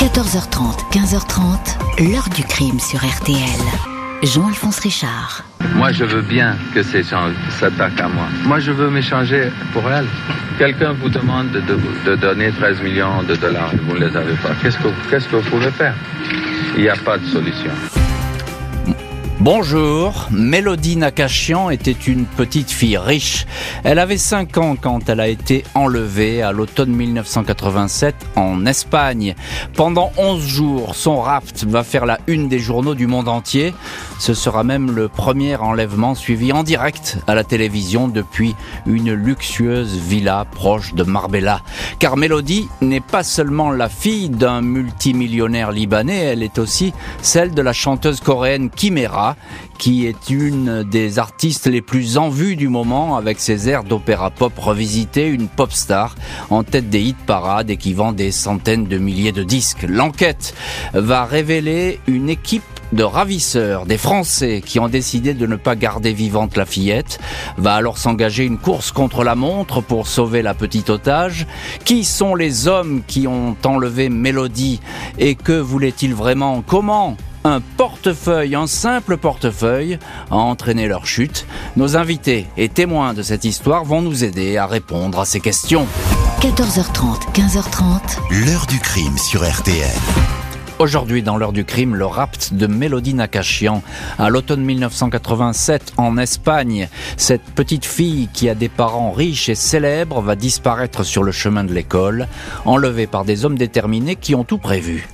14h30, 15h30, l'heure du crime sur RTL. Jean-Alphonse Richard. Moi, je veux bien que ces gens s'attaquent à moi. Moi, je veux m'échanger pour elle. Quelqu'un vous demande de, donner 13 millions de dollars et vous ne les avez pas. Qu'est-ce que, qu'est-ce que vous pouvez faire? Il n'y a pas de solution. Bonjour, Mélodie Nakachian était une petite fille riche. Elle avait 5 ans quand elle a été enlevée à l'automne 1987 en Espagne. Pendant 11 jours, son rapt va faire la une des journaux du monde entier. Ce sera même le premier enlèvement suivi en direct à la télévision depuis une luxueuse villa proche de Marbella. Car Mélodie n'est pas seulement la fille d'un multimillionnaire libanais, elle est aussi celle de la chanteuse coréenne Kimera qui est une des artistes les plus en vue du moment avec ses airs d'opéra pop revisité, une pop star en tête des hit parades et qui vend des centaines de milliers de disques. L'enquête va révéler une équipe de ravisseurs, des Français qui ont décidé de ne pas garder vivante la fillette, va alors s'engager une course contre la montre pour sauver la petite otage. Qui sont les hommes qui ont enlevé Mélodie et que voulaient-ils vraiment? Comment un portefeuille, un simple portefeuille, a entraîné leur chute. Nos invités et témoins de cette histoire vont nous aider à répondre à ces questions. 14h30, 15h30. L'heure du crime sur RTL. Aujourd'hui, dans l'heure du crime, le rapt de Mélodie Nakachian à l'automne 1987 en Espagne. Cette petite fille qui a des parents riches et célèbres va disparaître sur le chemin de l'école, enlevée par des hommes déterminés qui ont tout prévu.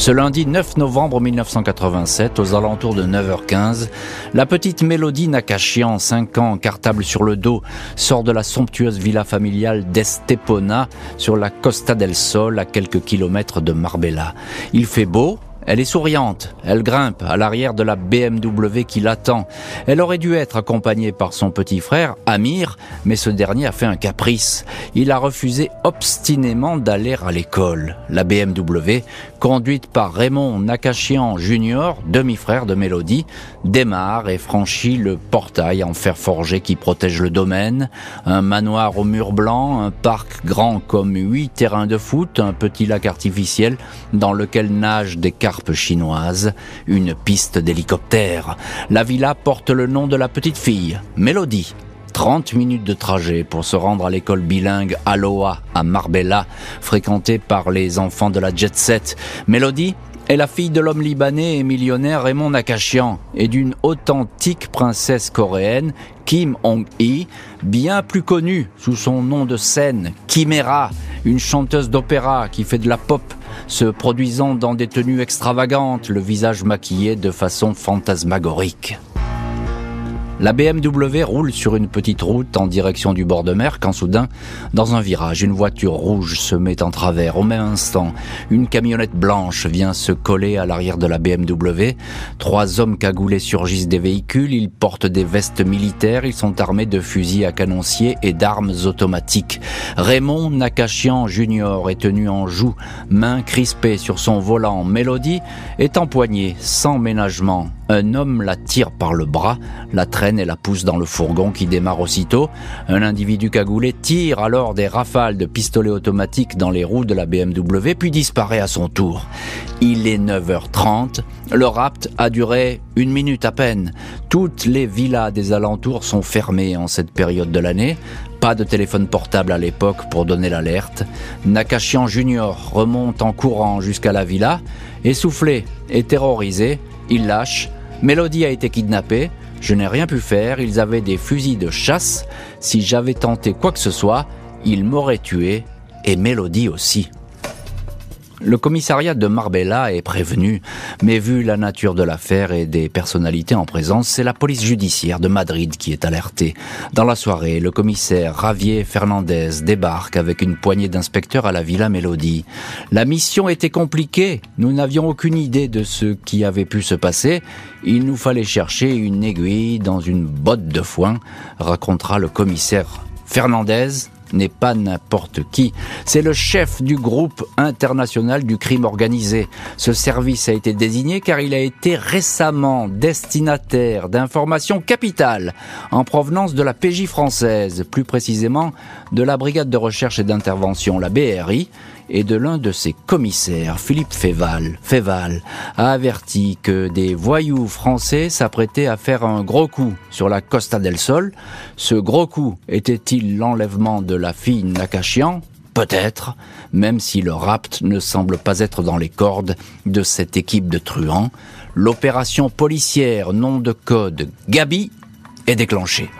Ce lundi 9 novembre 1987, aux alentours de 9h15, la petite Mélodie Nakachian, 5 ans, cartable sur le dos, sort de la somptueuse villa familiale d'Estepona sur la Costa del Sol à quelques kilomètres de Marbella. Il fait beau, elle est souriante, elle grimpe à l'arrière de la BMW qui l'attend. Elle aurait dû être accompagnée par son petit frère, Amir, mais ce dernier a fait un caprice. Il a refusé obstinément d'aller à l'école. La BMW, conduite par Raymond Nakachian Jr., demi-frère de Mélodie, démarre et franchit le portail en fer forgé qui protège le domaine. Un manoir au mur blanc, un parc grand comme huit terrains de foot, un petit lac artificiel dans lequel nagent des carpes chinoises, une piste d'hélicoptère. La villa porte le nom de la petite fille, Mélodie. 30 minutes de trajet pour se rendre à l'école bilingue Aloha à Marbella, fréquentée par les enfants de la jet set. Mélodie est la fille de l'homme libanais et millionnaire Raymond Nakachian et d'une authentique princesse coréenne, Kim Hong-hee, bien plus connue sous son nom de scène, Kimera, une chanteuse d'opéra qui fait de la pop se produisant dans des tenues extravagantes, le visage maquillé de façon fantasmagorique. La BMW roule sur une petite route en direction du bord de mer quand soudain, dans un virage, une voiture rouge se met en travers. Au même instant, une camionnette blanche vient se coller à l'arrière de la BMW. Trois hommes cagoulés surgissent des véhicules. Ils portent des vestes militaires. Ils sont armés de fusils à canoncier et d'armes automatiques. Raymond Nakachian Jr. est tenu en joue, main crispée sur son volant. Mélodie est empoignée sans ménagement. Un homme la tire par le bras, la traîne et la pousse dans le fourgon qui démarre aussitôt. Un individu cagoulé tire alors des rafales de pistolets automatiques dans les roues de la BMW puis disparaît à son tour. Il est 9h30. Le rapt a duré une minute à peine. Toutes les villas des alentours sont fermées en cette période de l'année. Pas de téléphone portable à l'époque pour donner l'alerte. Nakachian Junior remonte en courant jusqu'à la villa. Essoufflé et terrorisé, il lâche Mélodie a été kidnappée, je n'ai rien pu faire, ils avaient des fusils de chasse, si j'avais tenté quoi que ce soit, ils m'auraient tué, et Mélodie aussi. Le commissariat de Marbella est prévenu, mais vu la nature de l'affaire et des personnalités en présence, c'est la police judiciaire de Madrid qui est alertée. Dans la soirée, le commissaire Javier Fernandez débarque avec une poignée d'inspecteurs à la Villa Mélodie. La mission était compliquée, nous n'avions aucune idée de ce qui avait pu se passer, il nous fallait chercher une aiguille dans une botte de foin, racontera le commissaire Fernandez n'est pas n'importe qui. C'est le chef du groupe international du crime organisé. Ce service a été désigné car il a été récemment destinataire d'informations capitales en provenance de la PJ française, plus précisément de la brigade de recherche et d'intervention, la BRI, et de l'un de ses commissaires, Philippe Féval. Féval a averti que des voyous français s'apprêtaient à faire un gros coup sur la Costa del Sol. Ce gros coup était-il l'enlèvement de la fille Nakachian? Peut-être, même si le rapt ne semble pas être dans les cordes de cette équipe de truands, l'opération policière nom de code Gabi est déclenchée.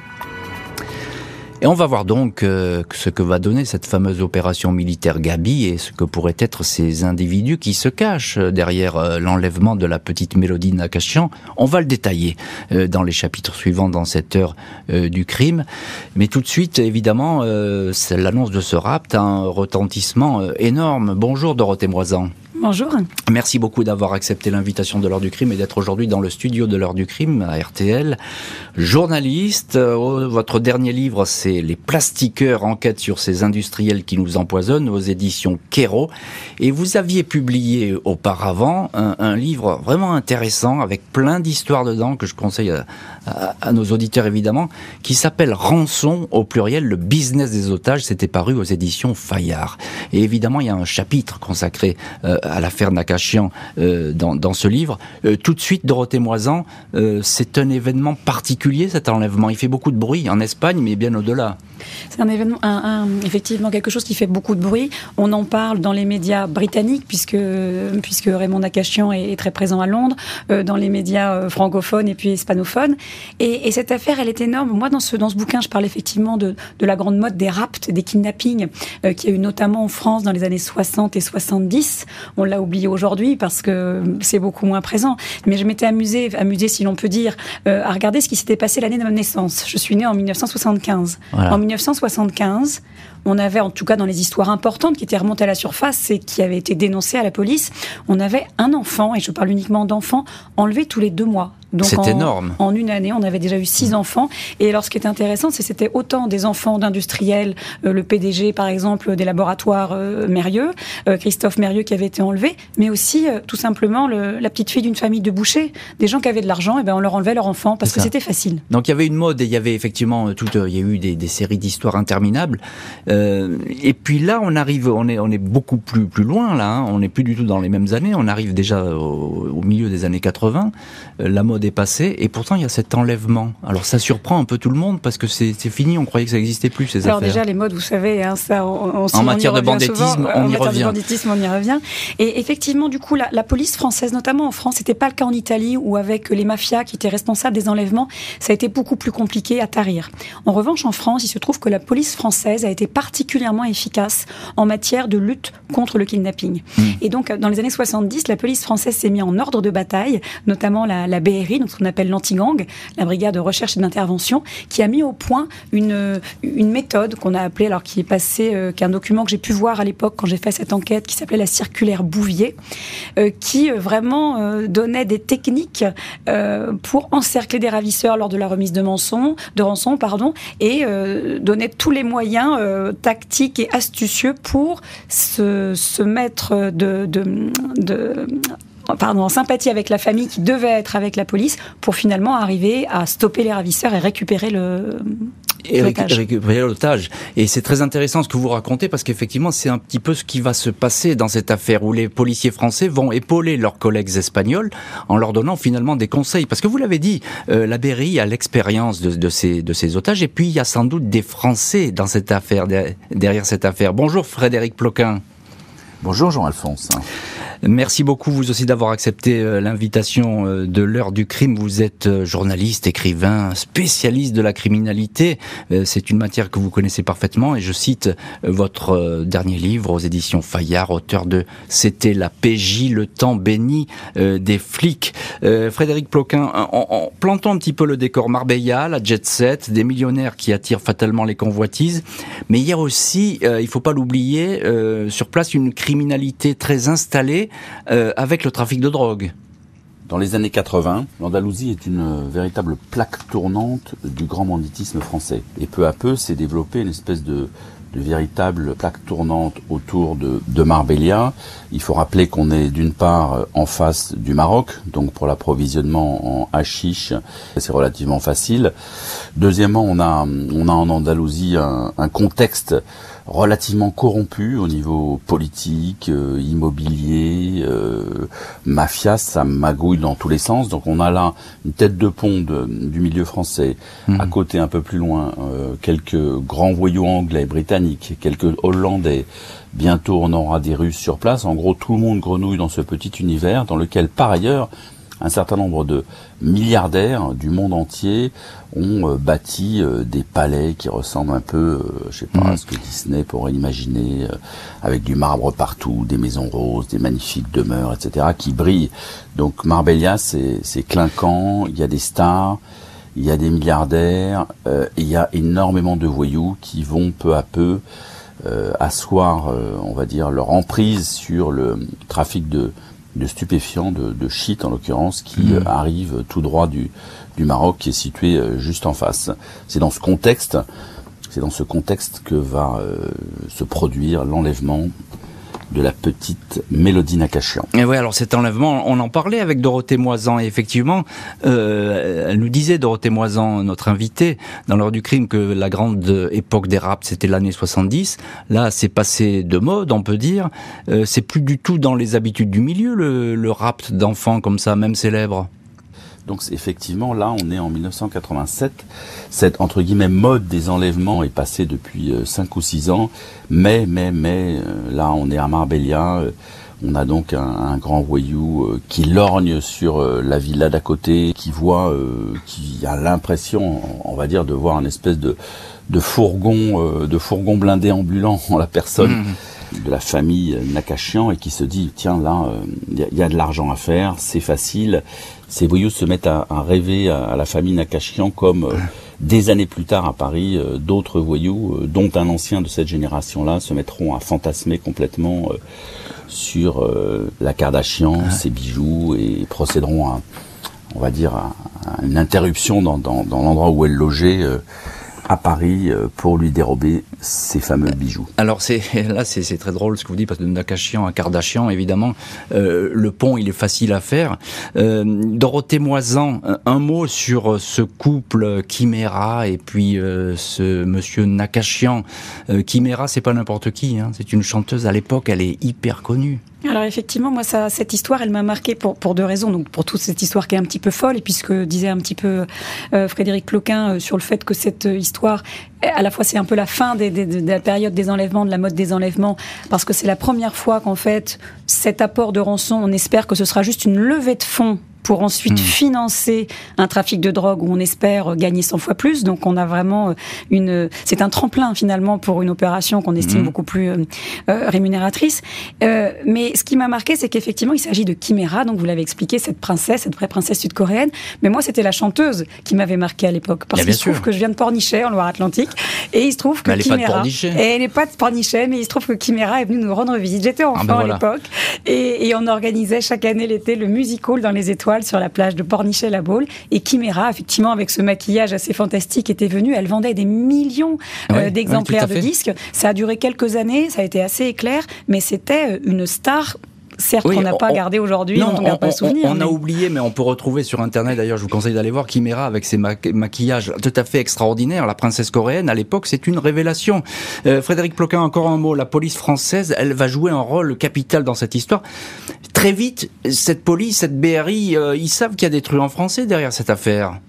Et on va voir donc euh, ce que va donner cette fameuse opération militaire Gabi et ce que pourraient être ces individus qui se cachent derrière euh, l'enlèvement de la petite Mélodie Nakachian. On va le détailler euh, dans les chapitres suivants dans cette heure du crime. Mais tout de suite, évidemment, l'annonce de ce rapt a un retentissement énorme. Bonjour Dorothée Moisan. Bonjour. Merci beaucoup d'avoir accepté l'invitation de l'heure du crime et d'être aujourd'hui dans le studio de l'heure du crime à RTL. Journaliste, euh, votre dernier livre c'est Les plastiqueurs, enquête sur ces industriels qui nous empoisonnent aux éditions Kero. Et vous aviez publié auparavant un, livre vraiment intéressant avec plein d'histoires dedans que je conseille à, nos auditeurs évidemment, qui s'appelle Rançon au pluriel, le business des otages. C'était paru aux éditions Fayard. Et évidemment il y a un chapitre consacré euh, à l'affaire Nakachian euh, dans, ce livre. Euh, tout de suite, Dorothée Moisan, c'est un événement particulier cet enlèvement. Il fait beaucoup de bruit en Espagne, mais bien au-delà. C'est un événement, effectivement quelque chose qui fait beaucoup de bruit. On en parle dans les médias britanniques, puisque, puisque Raymond Nakachian est, très présent à Londres, dans les médias francophones et puis hispanophones. Et, et, cette affaire, elle est énorme. Moi, dans ce, dans ce bouquin, je parle effectivement de, de la grande mode des rapts, des kidnappings, qui a eu notamment en France dans les années 60 et 70 on l'a oublié aujourd'hui parce que c'est beaucoup moins présent. Mais je m'étais amusée, amusée si l'on peut dire, euh, à regarder ce qui s'était passé l'année de ma naissance. Je suis née en 1975. En 1975, on avait, en tout cas dans les histoires importantes qui étaient remontées à la surface et qui avaient été dénoncées à la police, on avait un enfant, et je parle uniquement d'enfants, enlevé tous les deux mois. C'est énorme. En une année, on avait déjà eu six enfants. Et alors, ce qui est intéressant, c'est que c'était autant des enfants d'industriels, euh, le PDG, par exemple, des laboratoires euh, Mérieux, euh, Christophe Mérieux qui avait été enlevé, mais aussi, tout simplement, la petite fille d'une famille de bouchers, des gens qui avaient de l'argent, et ben on leur enlevait leur enfant parce que c'était facile. Donc, il y avait une mode et il y avait effectivement tout, il y a eu des, des séries d'histoires interminables. et puis là, on arrive, on est, on est beaucoup plus, plus loin, là. Hein. on n'est plus du tout dans les mêmes années. On arrive déjà au, au milieu des années 80. la mode dépassé, et pourtant il y a cet enlèvement. Alors ça surprend un peu tout le monde parce que c'est fini, on croyait que ça n'existait plus ces Alors déjà les modes, vous savez, hein, ça, on, en matière de banditisme, on y revient. De banditisme, on y revient. Et effectivement, du coup, la, la police française, notamment en France, c'était pas le cas en Italie où avec les mafias qui étaient responsables des enlèvements, ça a été beaucoup plus compliqué à tarir. En revanche, en France, il se trouve que la police française a été particulièrement efficace en matière de lutte contre le kidnapping. Hmm. Et donc, dans les années 70, la police française s'est mise en ordre de bataille, notamment la, la BRI, donc ce qu'on appelle l'anti-gang, la brigade de recherche et d'intervention, qui a mis au point une, une méthode qu'on a appelée, alors qui est passée, euh, qui est un document que j'ai pu voir à l'époque quand j'ai fait cette enquête, qui s'appelait la circulaire Bouvier, euh, qui euh, vraiment donnait des techniques pour encercler des ravisseurs lors de la remise de, rançon, de rançon pardon, et donnait tous les moyens tactiques et astucieux pour se, se mettre de, de pardon, en sympathie avec la famille qui devait être avec la police pour finalement arriver à stopper les ravisseurs et récupérer le et récupérer l'otage. Et c'est très intéressant ce que vous racontez parce qu'effectivement, c'est un petit peu ce qui va se passer dans cette affaire où les policiers français vont épauler leurs collègues espagnols en leur donnant finalement des conseils. Parce que vous l'avez dit, euh, la BRI a l'expérience de, de, ces, de ces otages et puis il y a sans doute des Français dans cette affaire, derrière cette affaire. Bonjour Frédéric Ploquin. Bonjour Jean-Alphonse. Merci beaucoup vous aussi d'avoir accepté euh, l'invitation euh, de l'heure du crime. Vous êtes euh, journaliste, écrivain, spécialiste de la criminalité. C'est une matière que vous connaissez parfaitement et je cite votre dernier livre aux éditions Fayard, auteur de C'était la PJ, le temps béni des flics. Frédéric Ploquin, en, plantant un petit peu le décor Marbella, la jet set, des millionnaires qui attirent fatalement les convoitises, mais il y a aussi, il faut pas l'oublier, sur place une criminalité très installée euh, avec le trafic de drogue. Dans les années 80, l'Andalousie est une véritable plaque tournante du grand banditisme français. Et peu à peu s'est développée une espèce de, véritable plaque tournante autour de, Marbella. Il faut rappeler qu'on est d'une part en face du Maroc, donc pour l'approvisionnement en hashish, c'est relativement facile. Deuxièmement, on a, on a en Andalousie un contexte relativement corrompu au niveau politique, euh, immobilier, euh, mafia, ça magouille dans tous les sens. Donc on a là une tête de pont du milieu français, à mhm. côté un peu plus loin, euh, quelques grands voyous anglais, britanniques, quelques hollandais. Bientôt on aura des Russes sur place. En gros, tout le monde grenouille dans ce petit univers dans lequel, par ailleurs, un certain nombre de milliardaires du monde entier ont euh, bâti euh, des palais qui ressemblent un peu, euh, je sais pas, à mm. ce que Disney pourrait imaginer, avec du marbre partout, des maisons roses, des magnifiques demeures, etc., qui brillent. Donc Marbella, c'est clinquant, il y a des stars, il y a des milliardaires, il y a énormément de voyous qui vont peu à peu asseoir, on va dire, leur emprise sur le trafic de de stupéfiants, de, de shit en l'occurrence, qui mmh. arrive tout droit du, du Maroc, qui est situé euh, juste en face. C'est dans ce contexte, c'est dans ce contexte que va euh, se produire l'enlèvement de la petite Mélodie Nakachian. Et oui, alors cet enlèvement, on en parlait avec Dorothée Moisan, et effectivement, euh, elle nous disait, Dorothée Moisan, notre invitée, dans l'heure du crime, que la grande époque des raps, c'était l'année 70. Là, c'est passé de mode, on peut dire. Euh, c'est plus du tout dans les habitudes du milieu, le, le rap d'enfants comme ça, même célèbre. Donc effectivement, là, on est en 1987. Cette entre guillemets mode des enlèvements est passée depuis 5 euh, ou 6 ans. Mais, mais, mais, euh, là, on est à Marbella. Euh, on a donc un, grand voyou qui lorgne sur la villa d'à côté, qui voit, qui a l'impression, on va dire, de voir un espèce de, de fourgon, de fourgon blindé ambulant en la personne. Mmh. de la famille Nakachian et qui se dit tiens là il y, a de l'argent à faire c'est facile ces voyous se mettent à, rêver à, la famille Nakachian comme euh, des années plus tard à Paris, euh, d'autres voyous, euh, dont un ancien de cette génération-là, se mettront à fantasmer complètement sur la Kardashian, ses bijoux, et procéderont à, on va dire, à, une interruption dans, dans l'endroit où elle logeait à Paris euh, pour lui dérober ses fameux bijoux. Alors c'est là c'est très drôle ce que vous dites parce que de Nakachian à Kardashian évidemment euh, le pont il est facile à faire. Euh, Dorothée Moisan, un mot sur ce couple Chimera et puis ce monsieur Nakachian. Chimera c'est pas n'importe qui, hein. c'est une chanteuse à l'époque elle est hyper connue. Alors effectivement, moi, ça, cette histoire, elle m'a marqué pour, deux raisons. Donc pour toute cette histoire qui est un petit peu folle, et puisque disait un petit peu euh, Frédéric Cloquin euh, sur le fait que cette euh, histoire, à la fois c'est un peu la fin des, des, de la période des enlèvements, de la mode des enlèvements, parce que c'est la première fois qu'en fait cet apport de rançon, on espère que ce sera juste une levée de fonds pour ensuite hmm. financer un trafic de drogue où on espère gagner 100 fois plus. Donc on a vraiment euh, une, c'est un tremplin finalement pour une opération qu'on estime hmm. beaucoup plus euh, euh, rémunératrice. Euh, mais ce qui m'a marqué, c'est qu'effectivement il s'agit de Chimera, donc vous l'avez expliqué, cette princesse, cette vraie princesse sud-coréenne. Mais moi c'était la chanteuse qui m'avait marqué à l'époque parce qu'il se trouve que je viens de Pornichet en Loire-Atlantique et il se trouve que elle Chimera, et elle n'est pas de Pornichet, mais il se trouve que Chimera est venue nous rendre visite. J'étais enfant ah ben à l'époque et, et on organisait chaque année l'été le music hall dans les étoiles sur la plage de Pornichet-la-Baule. Et Chimera, effectivement, avec ce maquillage assez fantastique, était venue. Elle vendait des millions euh, d'exemplaires de disques. Ça a duré quelques années, ça a été assez éclair, mais c'était euh, une star certes qu'on n'a pas gardé aujourd'hui, on n'a pas souvenir. On, a oublié, mais on peut retrouver sur Internet, d'ailleurs, je vous conseille d'aller voir Chimera avec ses maquillages tout à fait extraordinaires. La princesse coréenne, à l'époque, c'est une révélation. Euh, Frédéric Ploquin, encore un mot. La police française, elle va jouer un rôle capital dans cette histoire. Très vite, cette police, cette BRI, euh, ils savent qu'il y a des truands français derrière cette affaire.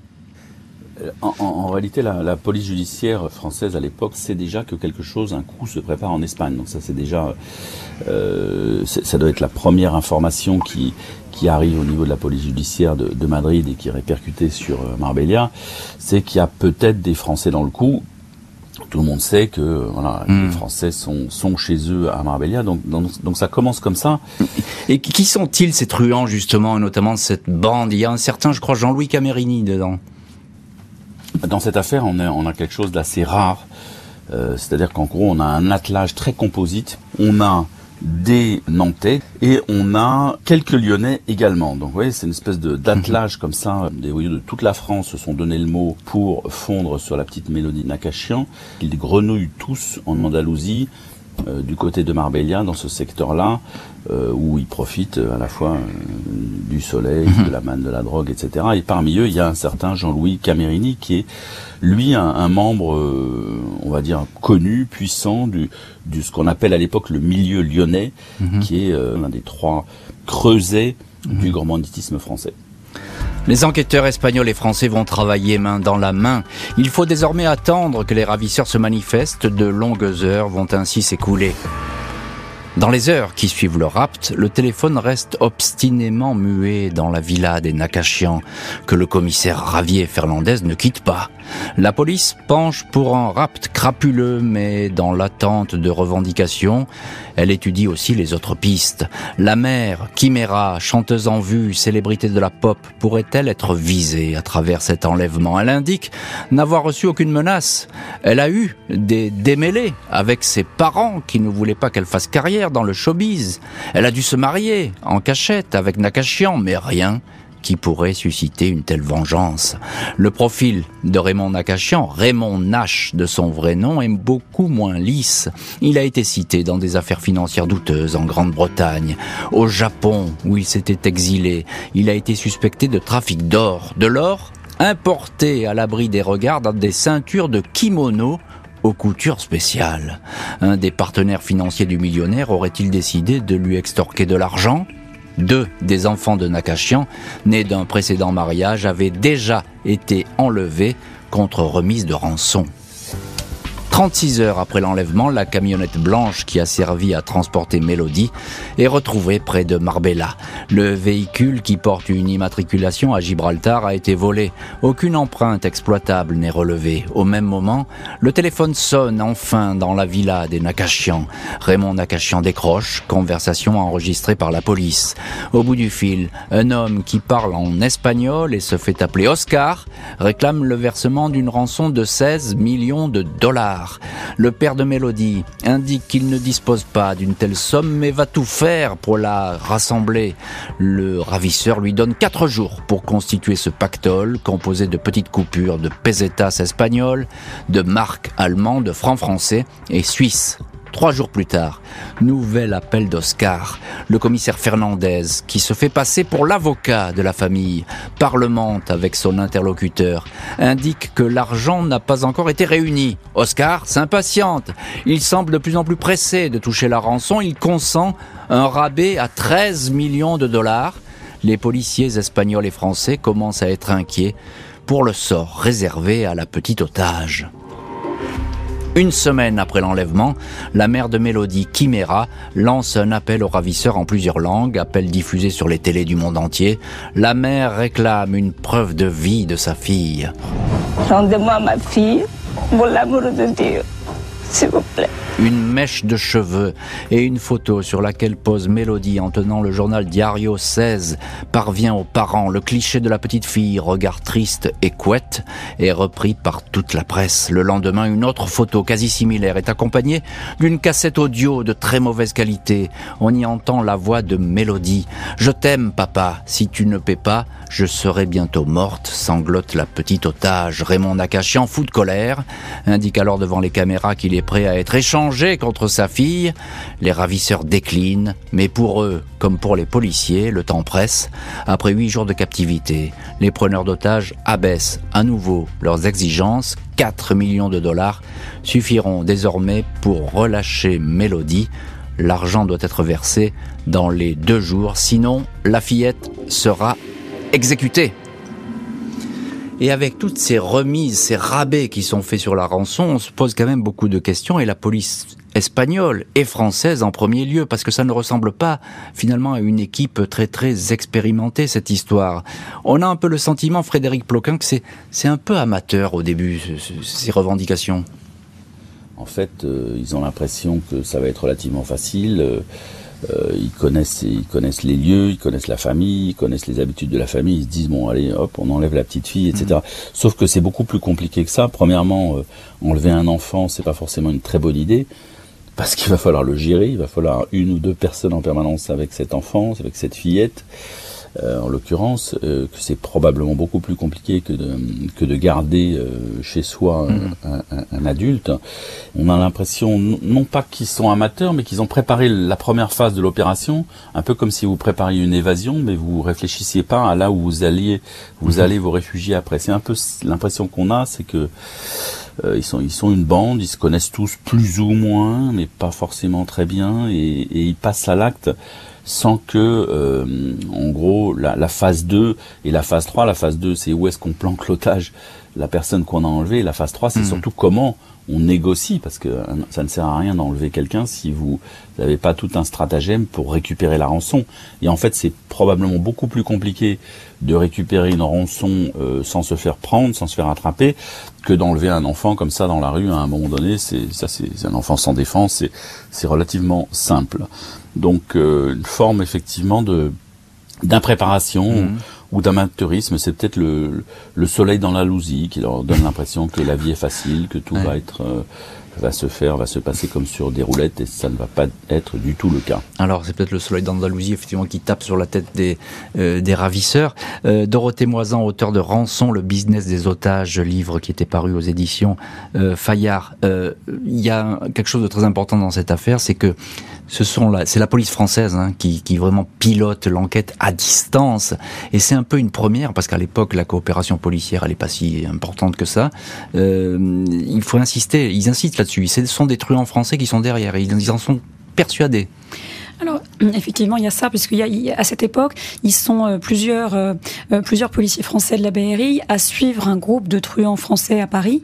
En, réalité, la, police judiciaire française à l'époque sait déjà que quelque chose, un coup, se prépare en Espagne. Donc ça, c'est déjà, euh, ça doit être la première information qui qui arrive au niveau de la police judiciaire de, Madrid et qui est répercutée sur euh, Marbella, c'est qu'il y a peut-être des Français dans le coup. Tout le monde sait que voilà, les hmm. Français sont, sont chez eux à Marbella, donc, donc, ça commence comme ça. Et qui sont-ils ces truands justement, notamment cette bande? Il y a un certain, je crois, Jean-Louis Camerini dedans. Dans cette affaire, on a, on a quelque chose d'assez rare. Euh, c'est-à-dire qu'en gros, on a un attelage très composite. On a des Nantais et on a quelques Lyonnais également. Donc vous voyez, c'est une espèce d'attelage comme ça. Des voyous de toute la France se sont donné le mot pour fondre sur la petite mélodie Nakachian. Ils grenouillent tous en Andalousie, euh, du côté de Marbella, dans ce secteur-là, euh, où ils profitent à la fois du soleil, mhm. de la manne, de la drogue, etc. Et parmi eux, il y a un certain Jean-Louis Camerini qui est lui un, membre, on va dire connu, puissant du, du ce qu'on appelle à l'époque le milieu lyonnais, mhm. qui est l'un des trois creusets du grand banditisme français. Les enquêteurs espagnols et français vont travailler main dans la main. Il faut désormais attendre que les ravisseurs se manifestent. De longues heures vont ainsi s'écouler. Dans les heures qui suivent le rapt, le téléphone reste obstinément muet dans la villa des Nakachian, que le commissaire Ravier Fernandez ne quitte pas. La police penche pour un rapt crapuleux, mais dans l'attente de revendications, elle étudie aussi les autres pistes. La mère, Chimera, chanteuse en vue, célébrité de la pop, pourrait-elle être visée à travers cet enlèvement? Elle indique n'avoir reçu aucune menace. Elle a eu des démêlés avec ses parents qui ne voulaient pas qu'elle fasse carrière dans le showbiz. Elle a dû se marier en cachette avec Nakashian, mais rien qui pourrait susciter une telle vengeance. Le profil de Raymond Nakachian, Raymond Nash de son vrai nom, est beaucoup moins lisse. Il a été cité dans des affaires financières douteuses en Grande-Bretagne. Au Japon, où il s'était exilé, il a été suspecté de trafic d'or. De l'or importé à l'abri des regards dans des ceintures de kimono aux coutures spéciales. Un des partenaires financiers du millionnaire aurait-il décidé de lui extorquer de l'argent? Deux des enfants de Nakashian, nés d'un précédent mariage, avaient déjà été enlevés contre remise de rançon. 36 heures après l'enlèvement, la camionnette blanche qui a servi à transporter Mélodie est retrouvée près de Marbella. Le véhicule qui porte une immatriculation à Gibraltar a été volé. Aucune empreinte exploitable n'est relevée. Au même moment, le téléphone sonne enfin dans la villa des Nakashian. Raymond Nakashian décroche, conversation enregistrée par la police. Au bout du fil, un homme qui parle en espagnol et se fait appeler Oscar réclame le versement d'une rançon de 16 millions de dollars. Le père de Mélodie indique qu'il ne dispose pas d'une telle somme mais va tout faire pour la rassembler. Le ravisseur lui donne quatre jours pour constituer ce pactole composé de petites coupures de pesetas espagnoles, de marques allemandes, de francs français et suisses. Trois jours plus tard, nouvel appel d'Oscar. Le commissaire Fernandez, qui se fait passer pour l'avocat de la famille, parlemente avec son interlocuteur, indique que l'argent n'a pas encore été réuni. Oscar s'impatiente. Il semble de plus en plus pressé de toucher la rançon. Il consent un rabais à 13 millions de dollars. Les policiers espagnols et français commencent à être inquiets pour le sort réservé à la petite otage. Une semaine après l'enlèvement, la mère de Mélodie, Chimera, lance un appel aux ravisseurs en plusieurs langues, appel diffusé sur les télés du monde entier. La mère réclame une preuve de vie de sa fille. Rendez-moi ma fille, pour l'amour de Dieu, s'il vous plaît une mèche de cheveux et une photo sur laquelle pose Mélodie en tenant le journal Diario 16 parvient aux parents. Le cliché de la petite fille, regard triste et couette, est repris par toute la presse. Le lendemain, une autre photo quasi similaire est accompagnée d'une cassette audio de très mauvaise qualité. On y entend la voix de Mélodie. Je t'aime, papa. Si tu ne paies pas, je serai bientôt morte, sanglote la petite otage. Raymond Nakachian, fou de colère, indique alors devant les caméras qu'il est prêt à être échangé contre sa fille. Les ravisseurs déclinent, mais pour eux, comme pour les policiers, le temps presse. Après huit jours de captivité, les preneurs d'otages abaissent à nouveau leurs exigences. 4 millions de dollars suffiront désormais pour relâcher Mélodie. L'argent doit être versé dans les deux jours, sinon la fillette sera exécutée. Et avec toutes ces remises, ces rabais qui sont faits sur la rançon, on se pose quand même beaucoup de questions et la police espagnole et française en premier lieu, parce que ça ne ressemble pas finalement à une équipe très très expérimentée cette histoire. On a un peu le sentiment, Frédéric Ploquin, que c'est un peu amateur au début ces revendications. En fait, euh, ils ont l'impression que ça va être relativement facile. Euh, euh, ils connaissent, ils connaissent les lieux, ils connaissent la famille, ils connaissent les habitudes de la famille. Ils se disent bon, allez, hop, on enlève la petite fille, etc. Mm. Sauf que c'est beaucoup plus compliqué que ça. Premièrement, euh, enlever un enfant, c'est pas forcément une très bonne idée parce qu'il va falloir le gérer. Il va falloir une ou deux personnes en permanence avec cet enfant, avec cette fillette. En l'occurrence, que c'est probablement beaucoup plus compliqué que de, que de garder chez soi un, un, adulte. On a l'impression, non pas qu'ils sont amateurs, mais qu'ils ont préparé la première phase de l'opération, un peu comme si vous prépariez une évasion, mais vous réfléchissiez pas à là où vous alliez, vous allez vous réfugier après. C'est un peu l'impression qu'on a, c'est que euh, ils sont ils sont une bande, ils se connaissent tous plus ou moins, mais pas forcément très bien, et, et ils passent à l'acte sans que, euh, en gros, la, la, phase 2 et la phase 3, la phase 2, c'est où est-ce qu'on planque l'otage, la personne qu'on a enlevée, la phase 3, c'est mmh. surtout comment on négocie parce que ça ne sert à rien d'enlever quelqu'un si vous n'avez pas tout un stratagème pour récupérer la rançon. Et en fait, c'est probablement beaucoup plus compliqué de récupérer une rançon euh, sans se faire prendre, sans se faire attraper, que d'enlever un enfant comme ça dans la rue à un moment donné. C'est ça, c'est un enfant sans défense. C'est relativement simple. Donc euh, une forme effectivement de d'impréparation. Mmh ou d'amateurisme, c'est peut-être le, le soleil dans la lousie qui leur donne l'impression que la vie est facile, que tout va être euh, va se faire, va se passer comme sur des roulettes et ça ne va pas être du tout le cas. Alors c'est peut-être le soleil d'Andalousie effectivement qui tape sur la tête des, euh, des ravisseurs. Euh, Dorothée Moisan, auteur de Rançon, le business des otages, livre qui était paru aux éditions euh, Fayard. Euh, il y a quelque chose de très important dans cette affaire, c'est que ce sont c'est la police française hein, qui, qui vraiment pilote l'enquête à distance et c'est un peu une première parce qu'à l'époque la coopération policière elle est pas si importante que ça. il faut insister, ils insistent Ce sont des truands français qui sont derrière et ils en sont persuadés. Alors, effectivement, il y a ça, parce qu'à cette époque, ils sont euh, plusieurs, euh, euh, plusieurs policiers français de la BRI à suivre un groupe de truands français à Paris.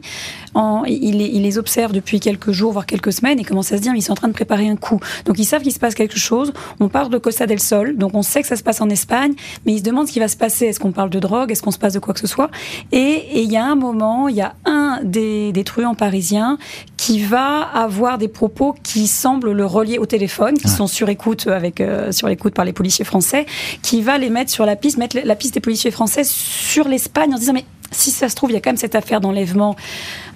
En, ils, les, les observent depuis quelques jours, voire quelques semaines, et commencent à se dire, ils sont en train de préparer un coup. Donc, ils savent qu'il se passe quelque chose. On parle de Costa del Sol, donc on sait que ça se passe en Espagne, mais ils se demandent ce qui va se passer. Est-ce qu'on parle de drogue? Est-ce qu'on se passe de quoi que ce soit? Et il y a un moment, il y a un des, des truands parisiens qui va avoir des propos qui semblent le relier au téléphone, qui sont sur écoute avec euh, sur l'écoute par les policiers français, qui va les mettre sur la piste, mettre la piste des policiers français sur l'Espagne en disant mais si ça se trouve, il y a quand même cette affaire d'enlèvement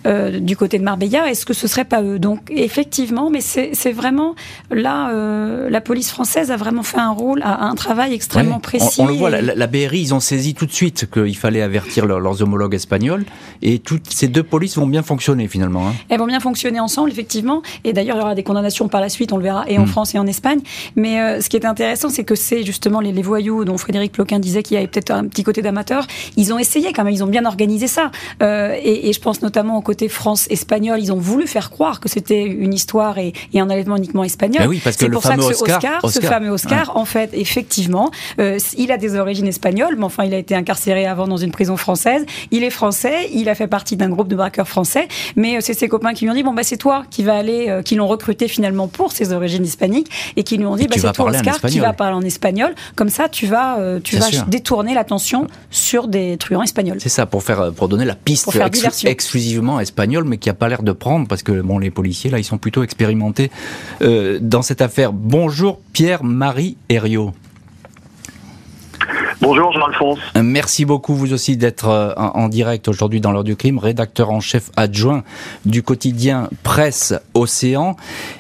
euh, du côté de Marbella. Est-ce que ce serait pas eux? Donc effectivement, mais c'est vraiment là, euh, la police française a vraiment fait un rôle, a un travail extrêmement précis. On, le voit, la, BRI, ils ont saisi tout de suite qu'il fallait avertir leurs homologues espagnols, et toutes ces deux polices vont bien fonctionner finalement. Hein. Elles vont bien fonctionner ensemble, effectivement. Et d'ailleurs, il y aura des condamnations par la suite, on le verra, et en hmm. France et en Espagne. Mais euh, ce qui est intéressant, c'est que c'est justement les, les, voyous dont Frédéric Ploquin disait qu'il y avait peut-être un petit côté d'amateur. Ils ont essayé quand même, ils ont bien organisé ça. Et, et je pense notamment au côté France-espagnol, ils ont voulu faire croire que c'était une histoire et, un enlèvement uniquement espagnol. Ben oui, parce que c'est pour ça que ce Oscar, ce fameux Oscar, en fait, effectivement, euh, il a des origines espagnoles, mais enfin, il a été incarcéré avant dans une prison française. Il est français, il a fait partie d'un groupe de braqueurs français, mais euh, c'est ses copains qui lui ont dit bon bah c'est toi qui va aller, euh, qui l'ont recruté finalement pour ses origines hispaniques et qui lui ont dit bah c'est toi Oscar qui va parler en espagnol. Comme ça, tu vas, tu vas détourner l'attention sur des truands espagnols. C'est ça pour faire, pour donner la piste exclusivement espagnole, mais qui a pas l'air de prendre parce que bon, les policiers là, ils sont plutôt expérimentés euh, dans cette affaire. Bonjour Pierre-Marie Herriot. Bonjour Jean-Alphonse. Merci beaucoup vous aussi d'être euh, en direct aujourd'hui dans l'heure du crime, rédacteur en chef adjoint du quotidien Presse Océan.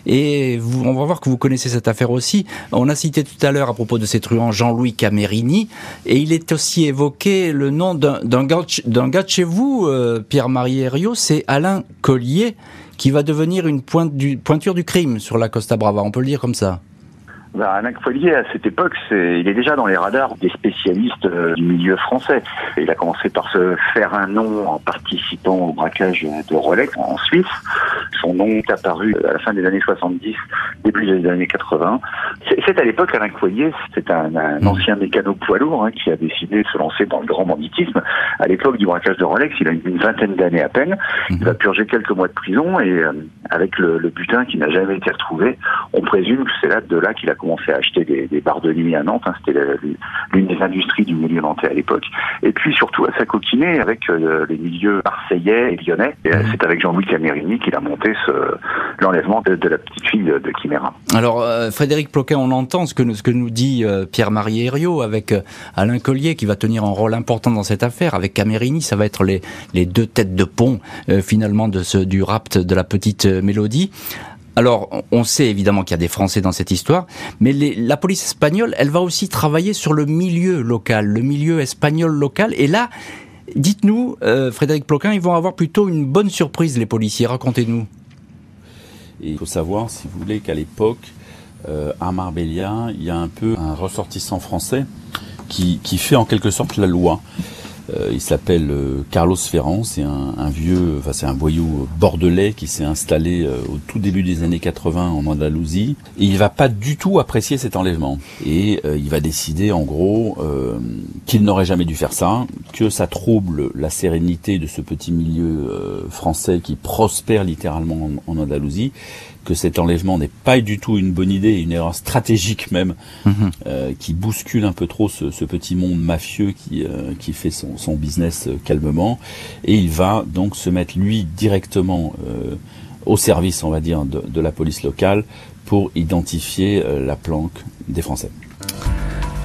Et vous, on va voir que vous connaissez cette affaire aussi. On a cité tout à l'heure à propos de ces truands Jean-Louis Camerini et il est aussi évoqué le nom d'un gars, de chez vous, euh, Pierre-Marie Herriot, c'est Alain Collier qui va devenir une pointure du crime sur la Costa Brava. On peut le dire comme ça. Ben, Alain Follier, à cette époque, c'est, il est déjà dans les radars des spécialistes euh, du milieu français. Il a commencé par se faire un nom en participant au braquage de Rolex en Suisse. Son nom est apparu à la fin des années 70, début des années 80. C'est, à l'époque Alain Follier, c'est un, mmh. ancien mécano poids lourd hein, qui a décidé de se lancer dans le grand banditisme. À l'époque du braquage de Rolex, il a une, vingtaine d'années à peine. Mmh. Il va purger quelques mois de prison et euh, avec le, le butin qui n'a jamais été retrouvé, on présume que c'est là de là qu'il a commencé à acheter des, des barres de nuit à Nantes. Hein, C'était l'une des industries du milieu nantais à l'époque. Et puis surtout à s'acoquiner avec euh, les milieux marseillais et lyonnais. Et euh, mmh. c'est avec Jean-Louis Camerini qu'il a monté l'enlèvement de, de, la petite fille de, de Chimera. Alors euh, Frédéric Ploquin, on entend ce que, ce que nous dit Pierre-Marie Herriot avec Alain Collier qui va tenir un rôle important dans cette affaire. Avec Camerini, ça va être les, les deux têtes de pont finalement de ce, du rapt de la petite Mélodie. Alors, on sait évidemment qu'il y a des Français dans cette histoire, mais la police espagnole, elle va aussi travailler sur le milieu local, le milieu espagnol local. Et là, dites-nous, euh, Frédéric Ploquin, ils vont avoir plutôt une bonne surprise, les policiers. Racontez-nous. Il faut savoir, si vous voulez, qu'à l'époque, euh, à Marbella, il y a un peu un ressortissant français qui, qui fait en quelque sorte la loi. Euh, il s'appelle euh, Carlos Ferrand, c'est un, vieux, enfin c'est un voyou bordelais qui s'est installé euh, au tout début des années 80 en Andalousie. Et il va pas du tout apprécier cet enlèvement. Et il va décider en gros qu'il n'aurait jamais dû faire ça, que ça trouble la sérénité de ce petit milieu français qui prospère littéralement en Andalousie que cet enlèvement n'est pas du tout une bonne idée, une erreur stratégique même, mhm. euh, qui bouscule un peu trop ce, petit monde mafieux qui, euh, qui fait son, son business euh, calmement. Et il va donc se mettre lui directement au service, on va dire, de, de, la police locale pour identifier la planque des Français.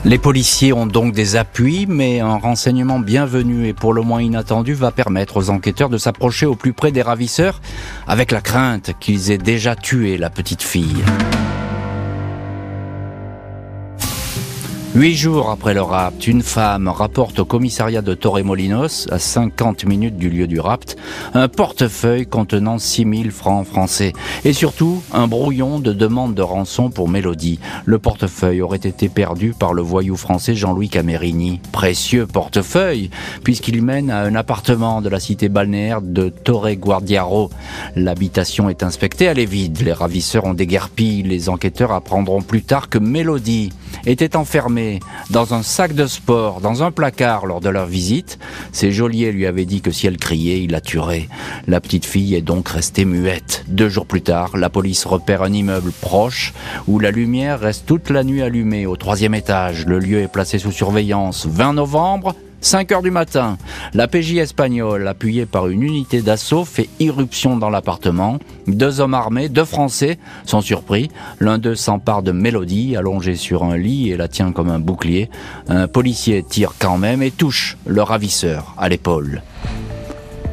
Les policiers ont donc des appuis, mais un renseignement bienvenu et pour le moins inattendu va permettre aux enquêteurs de s'approcher au plus près des ravisseurs avec la crainte qu'ils aient déjà tué la petite fille. Huit jours après le rapt, une femme rapporte au commissariat de Torremolinos, à 50 minutes du lieu du rapt, un portefeuille contenant 6000 francs français. Et surtout, un brouillon de demande de rançon pour Mélodie. Le portefeuille aurait été perdu par le voyou français Jean-Louis Camerini. Précieux portefeuille, puisqu'il mène à un appartement de la cité balnéaire de Torre Guardiaro. L'habitation est inspectée, elle est vide. Les ravisseurs ont déguerpi. Les enquêteurs apprendront plus tard que Mélodie était enfermée dans un sac de sport, dans un placard lors de leur visite. Ses geôliers lui avaient dit que si elle criait, il la tuerait. La petite fille est donc restée muette. Deux jours plus tard, la police repère un immeuble proche où la lumière reste toute la nuit allumée au troisième étage. Le lieu est placé sous surveillance. 20 novembre, 5 heures du matin, la PJ espagnole, appuyée par une unité d'assaut, fait irruption dans l'appartement. Deux hommes armés, deux Français, sont surpris. L'un d'eux s'empare de Mélodie, allongée sur un lit, et la tient comme un bouclier. Un policier tire quand même et touche le ravisseur à l'épaule.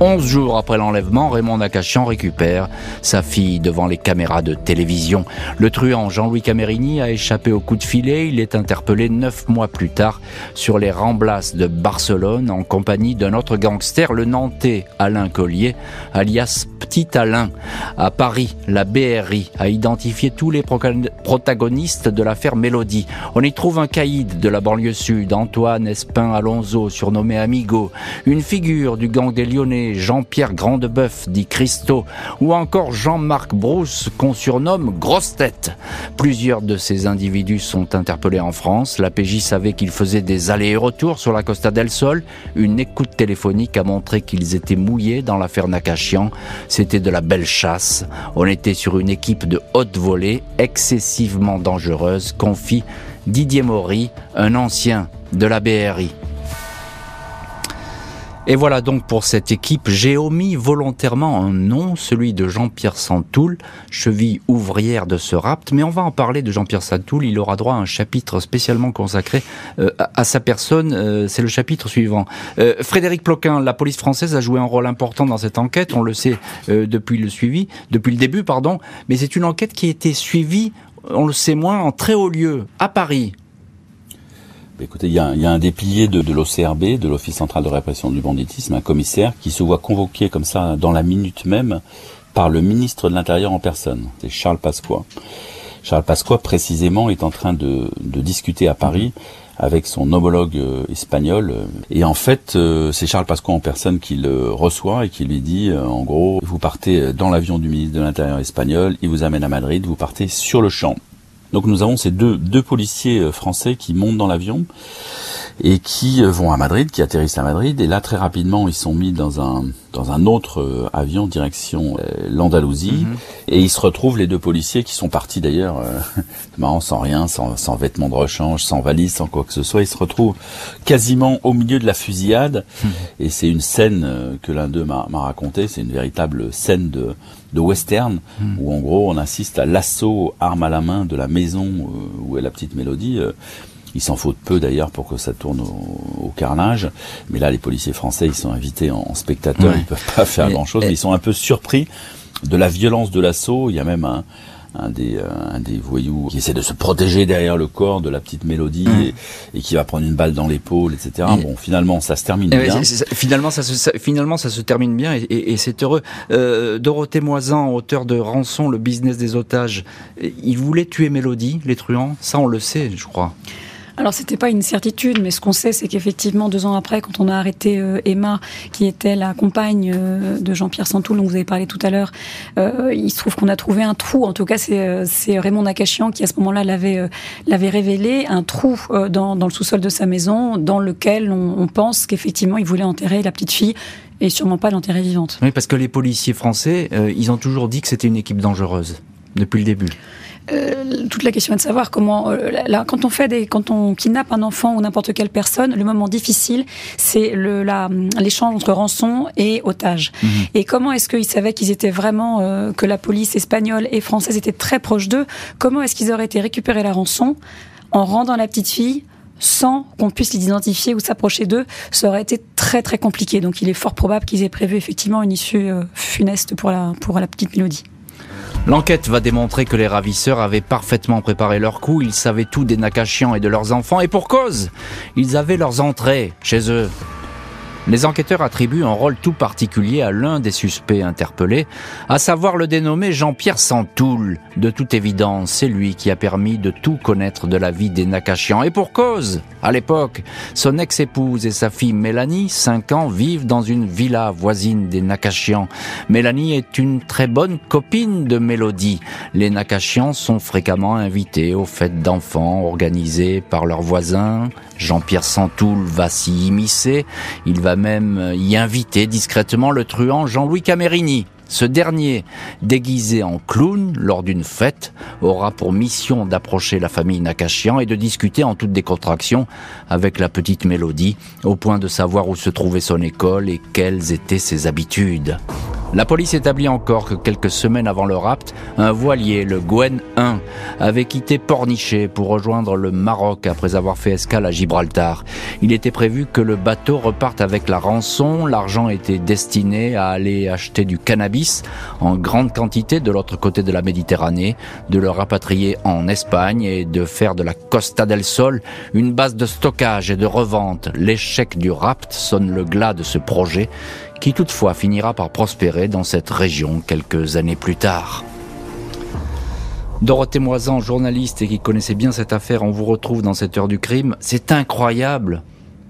Onze jours après l'enlèvement, Raymond Nakachian récupère sa fille devant les caméras de télévision. Le truand Jean-Louis Camerini a échappé au coup de filet. Il est interpellé neuf mois plus tard sur les Ramblas de Barcelone en compagnie d'un autre gangster, le Nantais Alain Collier, alias Petit Alain. À Paris, la BRI a identifié tous les protagonistes de l'affaire Mélodie. On y trouve un caïd de la banlieue sud, Antoine Espin Alonso, surnommé Amigo, une figure du gang des Lyonnais, Jean-Pierre Grandebeuf, dit Christo, ou encore Jean-Marc Brousse, qu'on surnomme Grosse Tête. Plusieurs de ces individus sont interpellés en France. La PJ savait qu'ils faisaient des allers et retours sur la Costa del Sol. Une écoute téléphonique a montré qu'ils étaient mouillés dans l'affaire Nakachian. C'était de la belle chasse. On était sur une équipe de haute volée excessivement dangereuse, confie Didier Maury, un ancien de la BRI. Et voilà donc pour cette équipe, j'ai omis volontairement un nom, celui de Jean-Pierre Santoul, cheville ouvrière de ce rapt, mais on va en parler de Jean-Pierre Santoul, il aura droit à un chapitre spécialement consacré euh, à, sa personne, euh, c'est le chapitre suivant. Euh, Frédéric Ploquin, la police française a joué un rôle important dans cette enquête, on le sait depuis le suivi, depuis le début, pardon, mais c'est une enquête qui a été suivie, on le sait moins, en très haut lieu, à Paris, Écoutez, il y, a, un des piliers de, l'OCRB, de l'Office central de répression du banditisme, un commissaire qui se voit convoqué comme ça dans la minute même par le ministre de l'Intérieur en personne. C'est Charles Pasqua. Charles Pasqua, précisément, est en train de, discuter à Paris avec son homologue euh, espagnol. Et en fait, euh, c'est Charles Pasqua en personne qui le reçoit et qui lui dit, euh, en gros, vous partez dans l'avion du ministre de l'Intérieur espagnol, il vous amène à Madrid, vous partez sur le champ. Donc nous avons ces deux, deux policiers euh, français qui montent dans l'avion et qui euh, vont à Madrid, qui atterrissent à Madrid. Et là, très rapidement, ils sont mis dans un dans un autre euh, avion direction l'Andalousie. Mhm. Et ils se retrouvent, les deux policiers, qui sont partis d'ailleurs, marrant, sans rien, sans, sans vêtements de rechange, sans valise, sans quoi que ce soit. Ils se retrouvent quasiment au milieu de la fusillade. Mhm. Et c'est une scène que l'un d'eux m'a raconté. C'est une véritable scène de de western, hmm. où en gros on assiste à l'assaut arme à la main de la maison euh, où est la petite mélodie. Euh, il s'en faut peu d'ailleurs pour que ça tourne au, carnage. Mais là, les policiers français, ils sont invités en, spectateurs, ils peuvent pas faire grand-chose. Ils sont un peu surpris de la violence de l'assaut. Il y a même un, un des, euh, un des voyous qui essaie de se protéger derrière le corps de la petite mélodie Mmh. et, et qui va prendre une balle dans l'épaule, etc. Et- Bon, finalement, ça se termine Eh bien. finalement, ça se, ça- finalement, ça se termine bien et, et- et c'est heureux. Euh, Dorothée Moisan, auteur de Rançon, le business des otages, il voulait tuer Mélodie, les truands. Ça, on le sait, je crois. Alors c'était pas une certitude, mais ce qu'on sait, c'est qu'effectivement deux ans après, quand on a arrêté euh, Emma, qui était la compagne euh, de Jean-Pierre Santoul, dont vous avez parlé tout à l'heure, euh, il se trouve qu'on a trouvé un trou. En tout cas, c'est Raymond Nakachian qui à ce moment-là l'avait révélé, un trou dans, le sous-sol de sa maison, dans lequel on, on pense qu'effectivement il voulait enterrer la petite fille et sûrement pas l'enterrer vivante. Oui, parce que les policiers français, ils ont toujours dit que c'était une équipe dangereuse depuis le début. Euh, toute la question est de savoir comment, euh, là, quand on fait des, quand on kidnappe un enfant ou n'importe quelle personne, le moment difficile, c'est le, la, l'échange entre rançon et otage. Et comment est-ce qu'ils savaient qu'ils étaient vraiment, euh, que la police espagnole et française étaient très proches d'eux? Comment est-ce qu'ils auraient été récupérer la rançon en rendant la petite fille sans qu'on puisse les identifier ou s'approcher d'eux, ça aurait été très très compliqué. Donc il est fort probable qu'ils aient prévu effectivement une issue euh, funeste pour la, pour la petite Mélodie. L'enquête va démontrer que les ravisseurs avaient parfaitement préparé leur coup, ils savaient tout des Nakachians et de leurs enfants, et pour cause, ils avaient leurs entrées chez eux. Les enquêteurs attribuent un rôle tout particulier à l'un des suspects interpellés, à savoir le dénommé Jean-Pierre Santoul. De toute évidence, c'est lui qui a permis de tout connaître de la vie des Nakachians. Et pour cause, à l'époque, son ex-épouse et sa fille Mélanie, 5 ans, vivent dans une villa voisine des Nakachians. Mélanie est une très bonne copine de Mélodie. Les Nakachians sont fréquemment invités aux fêtes d'enfants organisées par leurs voisins. Jean-Pierre Santoul va s'y immiscer. Il va même y inviter discrètement le truand Jean-Louis Camerini. Ce dernier, déguisé en clown lors d'une fête, aura pour mission d'approcher la famille Nakachian et de discuter en toute décontraction avec la petite Mélodie, au point de savoir où se trouvait son école et quelles étaient ses habitudes. La police établit encore que quelques semaines avant le rapt, un voilier, le Gwen 1, avait quitté Pornichet pour rejoindre le Maroc après avoir fait escale à Gibraltar. Il était prévu que le bateau reparte avec la rançon. L'argent était destiné à aller acheter du cannabis en grande quantité de l'autre côté de la Méditerranée, de le rapatrier en Espagne et de faire de la Costa del Sol une base de stockage et de revente. L'échec du rapt sonne le glas de ce projet qui toutefois finira par prospérer dans cette région quelques années plus tard. Dorothée Moisan, journaliste et qui connaissait bien cette affaire, on vous retrouve dans cette heure du crime. C'est incroyable,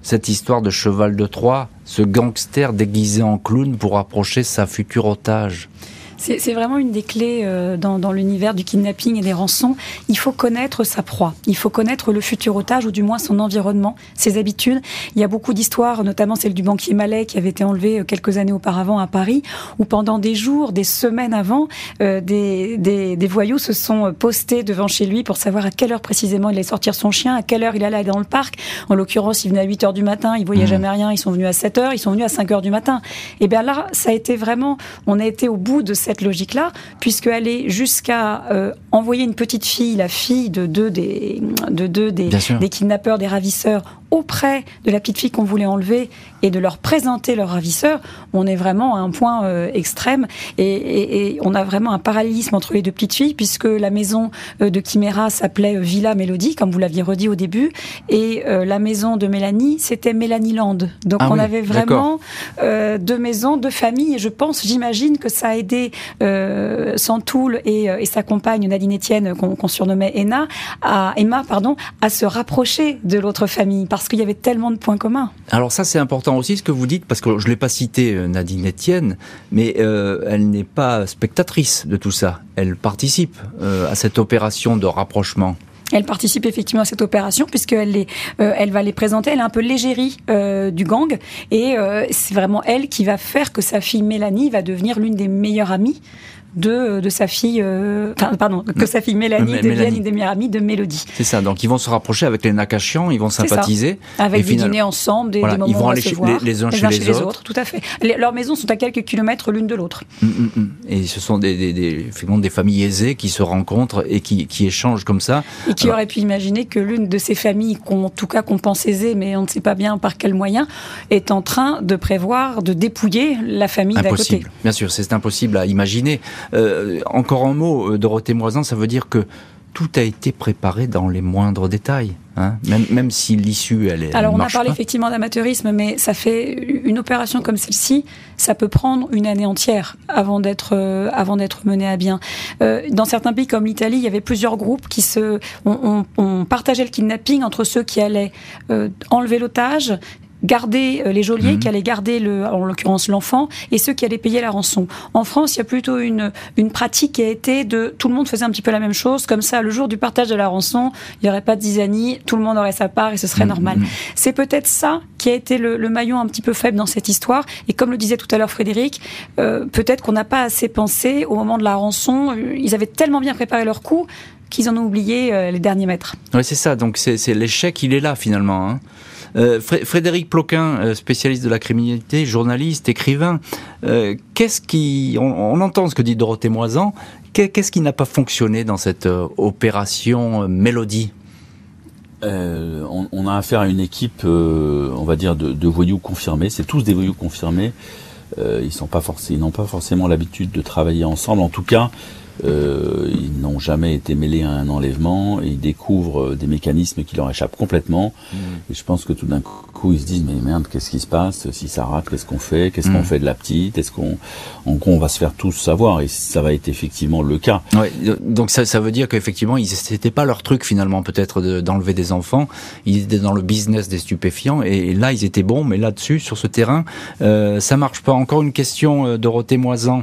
cette histoire de cheval de Troie, ce gangster déguisé en clown pour approcher sa future otage. C'est vraiment une des clés euh, dans, dans l'univers du kidnapping et des rançons. Il faut connaître sa proie. Il faut connaître le futur otage ou du moins son environnement, ses habitudes. Il y a beaucoup d'histoires, notamment celle du banquier Mallet qui avait été enlevé euh, quelques années auparavant à Paris, où pendant des jours, des semaines avant, euh, des, des, des voyous se sont postés devant chez lui pour savoir à quelle heure précisément il allait sortir son chien, à quelle heure il allait aller dans le parc. En l'occurrence, il venait à 8 heures du matin, il voyait jamais rien, ils sont venus à 7 heures, ils sont venus à 5 heures du matin. Et bien là, ça a été vraiment, on a été au bout de cette logique-là, puisque aller jusqu'à euh, envoyer une petite fille, la fille de deux des, de deux des, des kidnappeurs, des ravisseurs, auprès de la petite fille qu'on voulait enlever et de leur présenter leur ravisseur, on est vraiment à un point euh, extrême. Et, et- et on a vraiment un parallélisme entre les deux petites filles puisque la maison euh, de Chimera s'appelait euh, Villa Mélodie, comme vous l'aviez redit au début, et euh, la maison de Mélanie, c'était Mélanie Land. Donc Ah on oui, avait vraiment euh, deux maisons, deux familles, et je pense, j'imagine que ça a aidé Santoul et, et sa compagne Nadine Etienne, qu'on qu'on surnommait Emma, à, Emma, pardon, à se rapprocher de l'autre famille, parce qu'il y avait tellement de points communs. Alors ça c'est important aussi ce que vous dites, parce que je ne l'ai pas cité euh, Nadine Etienne, mais euh, elle n'est pas spectatrice de tout ça. Elle participe euh, à cette opération de rapprochement. Elle participe effectivement à cette opération puisqu'elle les, euh, elle va les présenter. Elle est un peu l'égérie euh, du gang et euh, c'est vraiment elle qui va faire que sa fille Mélanie va devenir l'une des meilleures amies de, de sa fille, euh, pardon, que sa fille Mélanie M- devienne Mélanie. une des meilleures amies de Mélodie. C'est ça, donc ils vont se rapprocher avec les Nakachians, ils vont ça. sympathiser. Avec et des final- dîners ensemble, des, Voilà, des ils moments vont aller se voir, les- les uns chez les autres. Tout à fait. Les- leurs maisons sont à quelques kilomètres l'une de l'autre. Mm, mm, mm. Et ce sont des, des, des, effectivement, des familles aisées qui se rencontrent et qui, qui échangent comme ça. Et qui Alors- aurait pu imaginer que l'une de ces familles, qu'on, en tout cas qu'on pense aisée, mais on ne sait pas bien par quel moyen, est en train de prévoir de dépouiller la famille d'à côté. Bien sûr, c'est impossible à imaginer. Euh, encore un mot, euh, Dorothée Moisan, ça veut dire que tout a été préparé dans les moindres détails, hein même, même si l'issue, elle est. Alors, on a parlé pas. effectivement d'amateurisme, mais ça fait une opération comme celle-ci, ça peut prendre une année entière avant d'être euh, avant d'être menée à bien. Euh, dans certains pays comme l'Italie, il y avait plusieurs groupes qui se on, on, on partageait le kidnapping entre ceux qui allaient euh, enlever l'otage garder euh, les geôliers, Mhm. qui allaient garder, le, en l'occurrence l'enfant, et ceux qui allaient payer la rançon. En France, il y a plutôt une, une pratique qui a été de... Tout le monde faisait un petit peu la même chose, comme ça, le jour du partage de la rançon, il n'y aurait pas de zizanie, tout le monde aurait sa part et ce serait Mhm. normal. C'est peut-être ça qui a été le, le maillon un petit peu faible dans cette histoire. Et comme le disait tout à l'heure Frédéric, euh, peut-être qu'on n'a pas assez pensé au moment de la rançon. Euh, Ils avaient tellement bien préparé leur coup qu'ils en ont oublié euh, les derniers mètres. Oui, c'est ça. Donc c'est c'est l'échec, il est là finalement. Hein. Euh, Fré- Frédéric Ploquin, euh, spécialiste de la criminalité, journaliste, écrivain. euh, Qu'est-ce qui, on, entend ce que dit Dorothée Moisan. Qu'est- Qu'est-ce qui n'a pas fonctionné dans cette opération Mélodie? On, a affaire à une équipe, on va dire, de, voyous confirmés. C'est tous des voyous confirmés. Ils sont pas n'ont pas forcément l'habitude de travailler ensemble. En tout cas, euh, ils n'ont jamais été mêlés à un enlèvement. Et ils découvrent euh, des mécanismes qui leur échappent complètement. Et je pense que tout d'un coup, ils se disent mais merde, qu'est-ce qui se passe? Si ça rate, qu'est-ce qu'on fait? Qu'est-ce qu'on Mm. fait de la petite? Est-ce qu'on, en gros, on va se faire tous savoir? Et ça va être effectivement le cas. Ouais, donc ça, ça veut dire qu'effectivement, c'était pas leur truc finalement, peut-être de- d'enlever des enfants. Ils étaient dans le business des stupéfiants et, là, ils étaient bons, mais là-dessus, sur ce terrain, euh, ça marche pas. Encore une question, euh, Dorothée Moisan.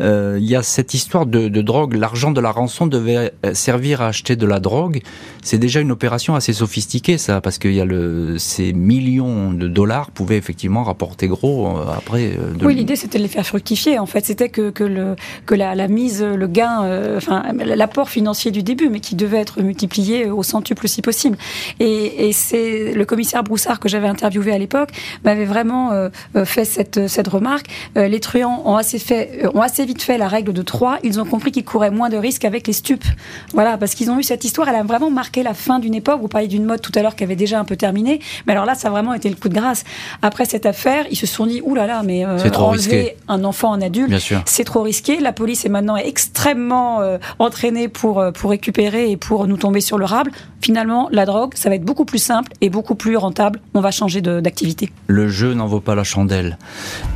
Euh, Il y a cette histoire de, de drogue. L'argent de la rançon devait euh, servir à acheter de la drogue. C'est déjà une opération assez sophistiquée, ça, parce qu'il y a le, ces millions de dollars pouvaient effectivement rapporter gros euh, après. euh, de- Oui, l'idée c'était de les faire fructifier. En fait, c'était que, que, le, que la, la mise, le gain, euh, enfin l'apport financier du début, mais qui devait être multiplié au centuple si possible. Et, et c'est le commissaire Broussard que j'avais interviewé à l'époque m'avait vraiment euh, fait cette, cette remarque. Euh, les truands ont assez fait, ont assez vite fait la règle de trois. Ils ont compris qu'ils couraient moins de risques avec les stupes. Voilà, parce qu'ils ont eu cette histoire. Elle a vraiment marqué la fin d'une époque. Vous parliez d'une mode tout à l'heure qui avait déjà un peu terminé, mais alors là, ça a vraiment été le coup de grâce. Après cette affaire, ils se sont dit, ouh là là, mais euh, trop enlever risqué. un enfant en adulte, c'est trop risqué. La police est maintenant extrêmement euh, entraînée pour, euh, pour récupérer et pour nous tomber sur le rable. Finalement, la drogue, ça va être beaucoup plus simple et beaucoup plus rentable. On va changer d'activité. Le jeu n'en vaut pas la chandelle.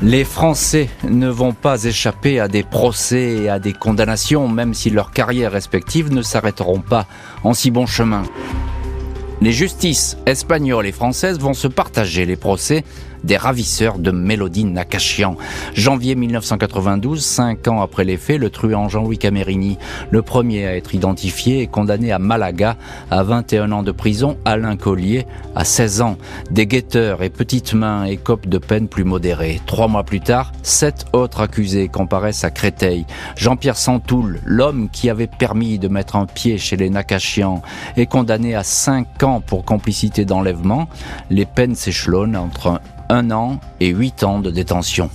Les Français ne vont pas échapper à des procès et à des condamnations, même si leurs carrières respectives ne s'arrêteront pas en si bon chemin. Les justices espagnoles et françaises vont se partager les procès des ravisseurs de Mélodie Nakachian. Janvier 1992, cinq ans après les faits, le truand Jean-Louis Camerini, le premier à être identifié, est condamné à Malaga à 21 ans de prison, Alain Collier à 16 ans. Des guetteurs et petites mains écopent de peines plus modérées. Trois mois plus tard, sept autres accusés comparaissent à Créteil. Jean-Pierre Santoul, l'homme qui avait permis de mettre un pied chez les Nakachian, est condamné à 5 ans pour complicité d'enlèvement. Les peines s'échelonnent entre un an et huit ans de détention.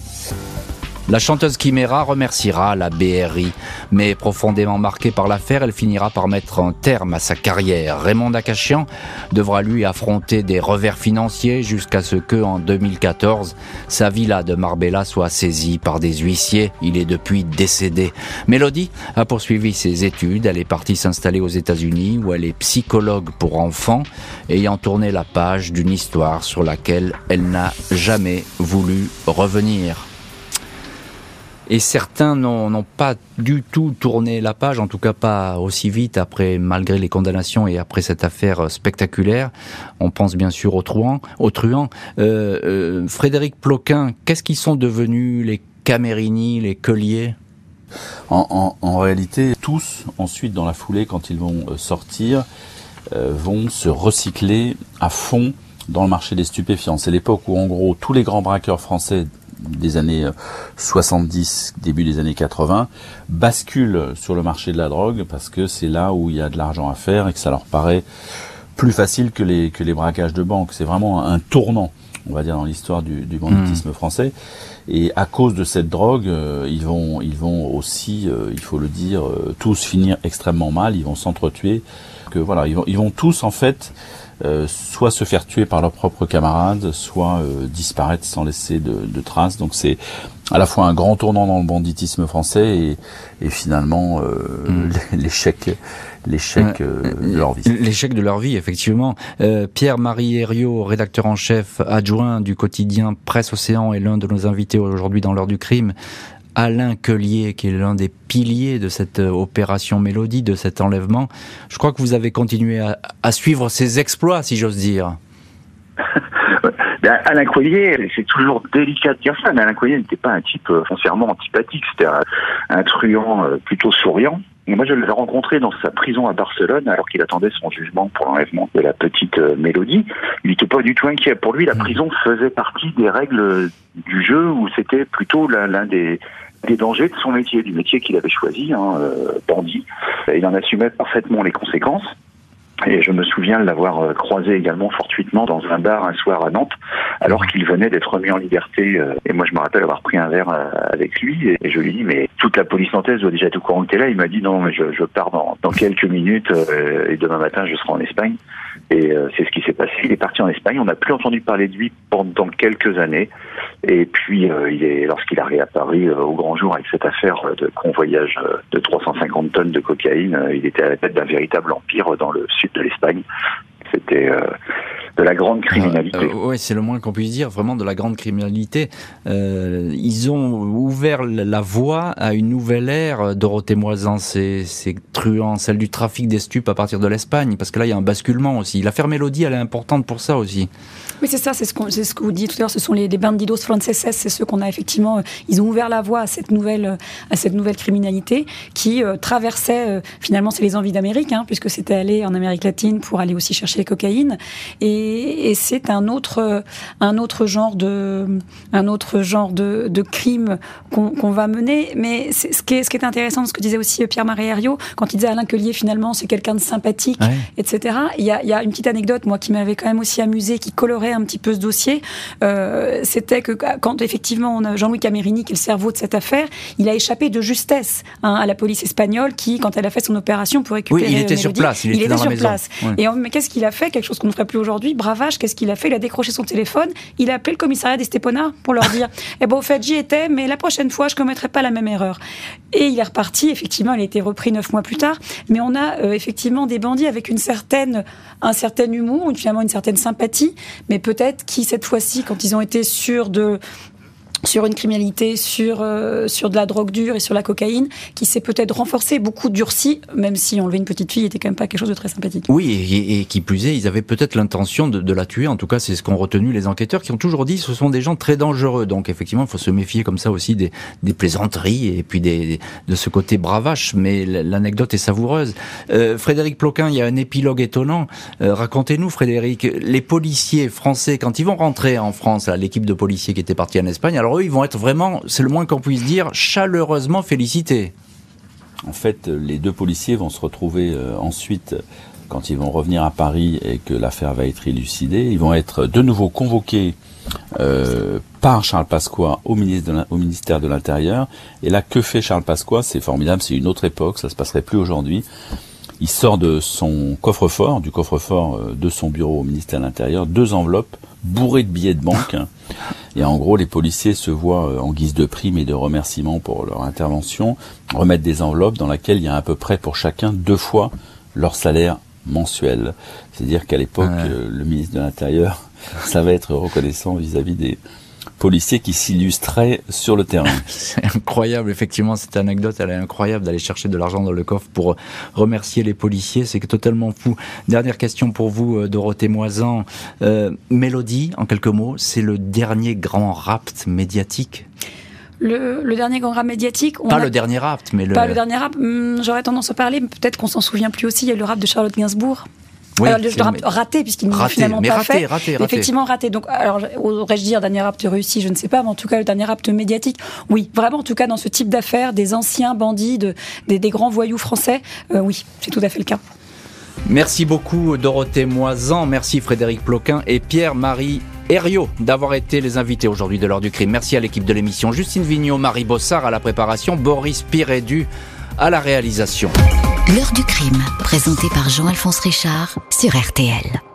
La chanteuse Chimera remerciera la BRI, mais profondément marquée par l'affaire, elle finira par mettre un terme à sa carrière. Raymond Nakachian devra lui affronter des revers financiers jusqu'à ce que, en 2014, sa villa de Marbella soit saisie par des huissiers. Il est depuis décédé. Mélodie a poursuivi ses études. Elle est partie s'installer aux États-Unis où elle est psychologue pour enfants, ayant tourné la page d'une histoire sur laquelle elle n'a jamais voulu revenir. Et certains n'ont pas du tout tourné la page, en tout cas pas aussi vite après, malgré les condamnations et après cette affaire spectaculaire. On pense bien sûr aux truands. Euh, euh, Frédéric Ploquin, qu'est-ce qu'ils sont devenus les Camerini, les Colliers? En, réalité, tous, ensuite, dans la foulée, quand ils vont euh, sortir, euh, vont se recycler à fond dans le marché des stupéfiants. C'est l'époque où, en gros, tous les grands braqueurs français des années euh, 70, début des années 80, basculent sur le marché de la drogue parce que c'est là où il y a de l'argent à faire et que ça leur paraît plus facile que les, que les braquages de banque. C'est vraiment un tournant, on va dire, dans l'histoire du, du banditisme français. Et à cause de cette drogue, euh, ils vont, ils vont aussi, euh, il faut le dire, euh, tous finir extrêmement mal. Ils vont s'entretuer. Que voilà, ils vont, ils vont tous en fait euh, soit se faire tuer par leurs propres camarades, soit euh, disparaître sans laisser de, de traces. Donc c'est à la fois un grand tournant dans le banditisme français et, et finalement euh, Mm. l'échec l'échec euh, de leur vie. L'échec de leur vie, effectivement. Euh, Pierre-Marie Herriot, rédacteur en chef adjoint du quotidien Presse Océan, est l'un de nos invités aujourd'hui dans l'heure du crime. Alain Quelier, qui est l'un des piliers de cette euh, opération Mélodie, de cet enlèvement. Je crois que vous avez continué à, à suivre ses exploits, si j'ose dire. Ben, Alain Coilier, c'est toujours délicat de dire ça, mais Alain Coilier n'était pas un type euh, foncièrement antipathique, c'était un, un truand euh, plutôt souriant. Et moi, je l'avais rencontré dans sa prison à Barcelone, alors qu'il attendait son jugement pour l'enlèvement de la petite Mélodie. Il n'était pas du tout inquiet. Pour lui, la prison faisait partie des règles du jeu, où c'était plutôt l'un des, des dangers de son métier, du métier qu'il avait choisi, hein, euh, bandit. Et il en assumait parfaitement les conséquences. Et je me souviens de l'avoir euh, croisé également fortuitement dans un bar un soir à Nantes, alors qu'il venait d'être remis en liberté. euh, Et moi, je me rappelle avoir pris un verre euh, avec lui. Et je lui dit, mais toute la police nantaise doit déjà être au courant que t'es là. Il m'a dit, non, mais je, je pars dans, dans quelques minutes euh, et demain matin, je serai en Espagne. Et euh, c'est ce qui s'est passé. Il est parti en Espagne. On n'a plus entendu parler de lui pendant quelques années. Et puis, euh, il est, lorsqu'il a réapparu euh, au grand jour avec cette affaire de convoyage de 350 tonnes de cocaïne, il était à la tête d'un véritable empire dans le sud de l'Espagne. C'était euh, de la grande criminalité. Euh, ouais, c'est le moins qu'on puisse dire, vraiment de la grande criminalité. Euh, ils ont ouvert la voie à une nouvelle ère. euh, Dorothée Moisan, ces, ces truands, celle du trafic des stupes à partir de l'Espagne, parce que là, il y a un basculement aussi. L'affaire Mélodie, elle est importante pour ça aussi. Oui, c'est ça, c'est ce, qu'on- c'est ce que vous dites tout à l'heure, ce sont les, les bandidos franceses, c'est ceux qu'on a effectivement, ils ont ouvert la voie à cette nouvelle, à cette nouvelle criminalité qui euh, traversait, euh, finalement, c'est les envies d'Amérique, hein, puisque c'était aller en Amérique latine pour aller aussi chercher les cocaïnes, et, et c'est un autre, euh, un autre genre de, un autre genre de, de crime qu'on va mener, mais ce qui, est, ce qui est intéressant, ce que disait aussi Pierre-Marie Herriot, quand il disait Alain Quelier, finalement, c'est quelqu'un de sympathique, Ouais. etc. Il y, a, il y a une petite anecdote, moi, qui m'avait quand même aussi amusé, qui colorait un petit peu ce dossier. Euh, C'était que quand effectivement on a Jean-Louis Camerini, qui est le cerveau de cette affaire, il a échappé de justesse hein, à la police espagnole, qui, quand elle a fait son opération pour récupérer Oui, il était sur place, il était dans sur place. Ouais. Et on- mais qu'est-ce qu'il a fait Quelque chose qu'on ne ferait plus aujourd'hui. Bravage, qu'est-ce qu'il a fait? Il a décroché son téléphone, il a appelé le commissariat d'Estepona pour leur dire Eh ben, au fait, j'y étais, mais la prochaine fois, je ne commettrai pas la même erreur. Et il est reparti. Effectivement, il a été repris neuf mois plus tard. Mais on a euh, effectivement des bandits avec une certaine, un certain humour, finalement une certaine sympathie, mais peut-être qui, cette fois-ci, quand ils ont été sûrs de sur une criminalité, sur, euh, sur de la drogue dure et sur la cocaïne, qui s'est peut-être renforcée, beaucoup durci, même si enlever une petite fille était quand même pas quelque chose de très sympathique. Oui, et, qui plus est, ils avaient peut-être l'intention de, la tuer. En tout cas, c'est ce qu'ont retenu les enquêteurs, qui ont toujours dit ce sont des gens très dangereux. Donc, effectivement, il faut se méfier comme ça aussi des, plaisanteries et puis de ce côté bravache. Mais l'anecdote est savoureuse. Euh, Frédéric Ploquin, il y a un épilogue étonnant. Euh, Racontez-nous, Frédéric, les policiers français, quand ils vont rentrer en France, l'équipe de policiers qui était partie en Espagne, alors eux, ils vont être vraiment, c'est le moins qu'on puisse dire, chaleureusement félicités. En fait, les deux policiers vont se retrouver euh, ensuite, quand ils vont revenir à Paris et que l'affaire va être élucidée, ils vont être de nouveau convoqués euh, par Charles Pasqua au, ministère de l'Intérieur. Et là, que fait Charles Pasqua? C'est formidable, c'est une autre époque, ça se passerait plus aujourd'hui. Il sort de son coffre-fort, du coffre-fort euh, de son bureau au ministère de l'Intérieur, deux enveloppes bourrées de billets de banque. Et en gros, les policiers se voient euh, en guise de prime et de remerciement pour leur intervention remettre des enveloppes dans lesquelles il y a à peu près pour chacun deux fois leur salaire mensuel. C'est-à-dire qu'à l'époque, Ouais. euh, le ministre de l'Intérieur savait être reconnaissant vis-à-vis des policiers qui s'illustraient sur le terrain. C'est incroyable, effectivement, cette anecdote, elle est incroyable d'aller chercher de l'argent dans le coffre pour remercier les policiers, c'est totalement fou. Dernière question pour vous, euh, Dorothée Moisan. Euh, Mélodie, en quelques mots, c'est le dernier grand rapt médiatique. Le, le dernier grand rap médiatique, on Pas a- le dernier rapt, mais le... Pas le dernier rap, hum, j'aurais tendance à parler, mais peut-être qu'on s'en souvient plus aussi, il y a eu le rap de Charlotte Gainsbourg. Oui, alors, le rap raté, puisqu'il ne finalement mais pas raté, fait. raté, raté. Effectivement raté. Donc, alors, aurais-je dire dernier rap réussi, je ne sais pas, mais en tout cas, le dernier rap médiatique, oui, vraiment, en tout cas, dans ce type d'affaires, des anciens bandits, de, des, des grands voyous français, euh, oui, c'est tout à fait le cas. Merci beaucoup Dorothée Moisan, merci Frédéric Ploquin et Pierre-Marie Herriot d'avoir été les invités aujourd'hui de l'heure du crime. Merci à l'équipe de l'émission, Justine Vignot, Marie Bossard à la préparation, Boris Pirédu à la réalisation. L'heure du crime, présenté par Jean-Alphonse Richard sur RTL.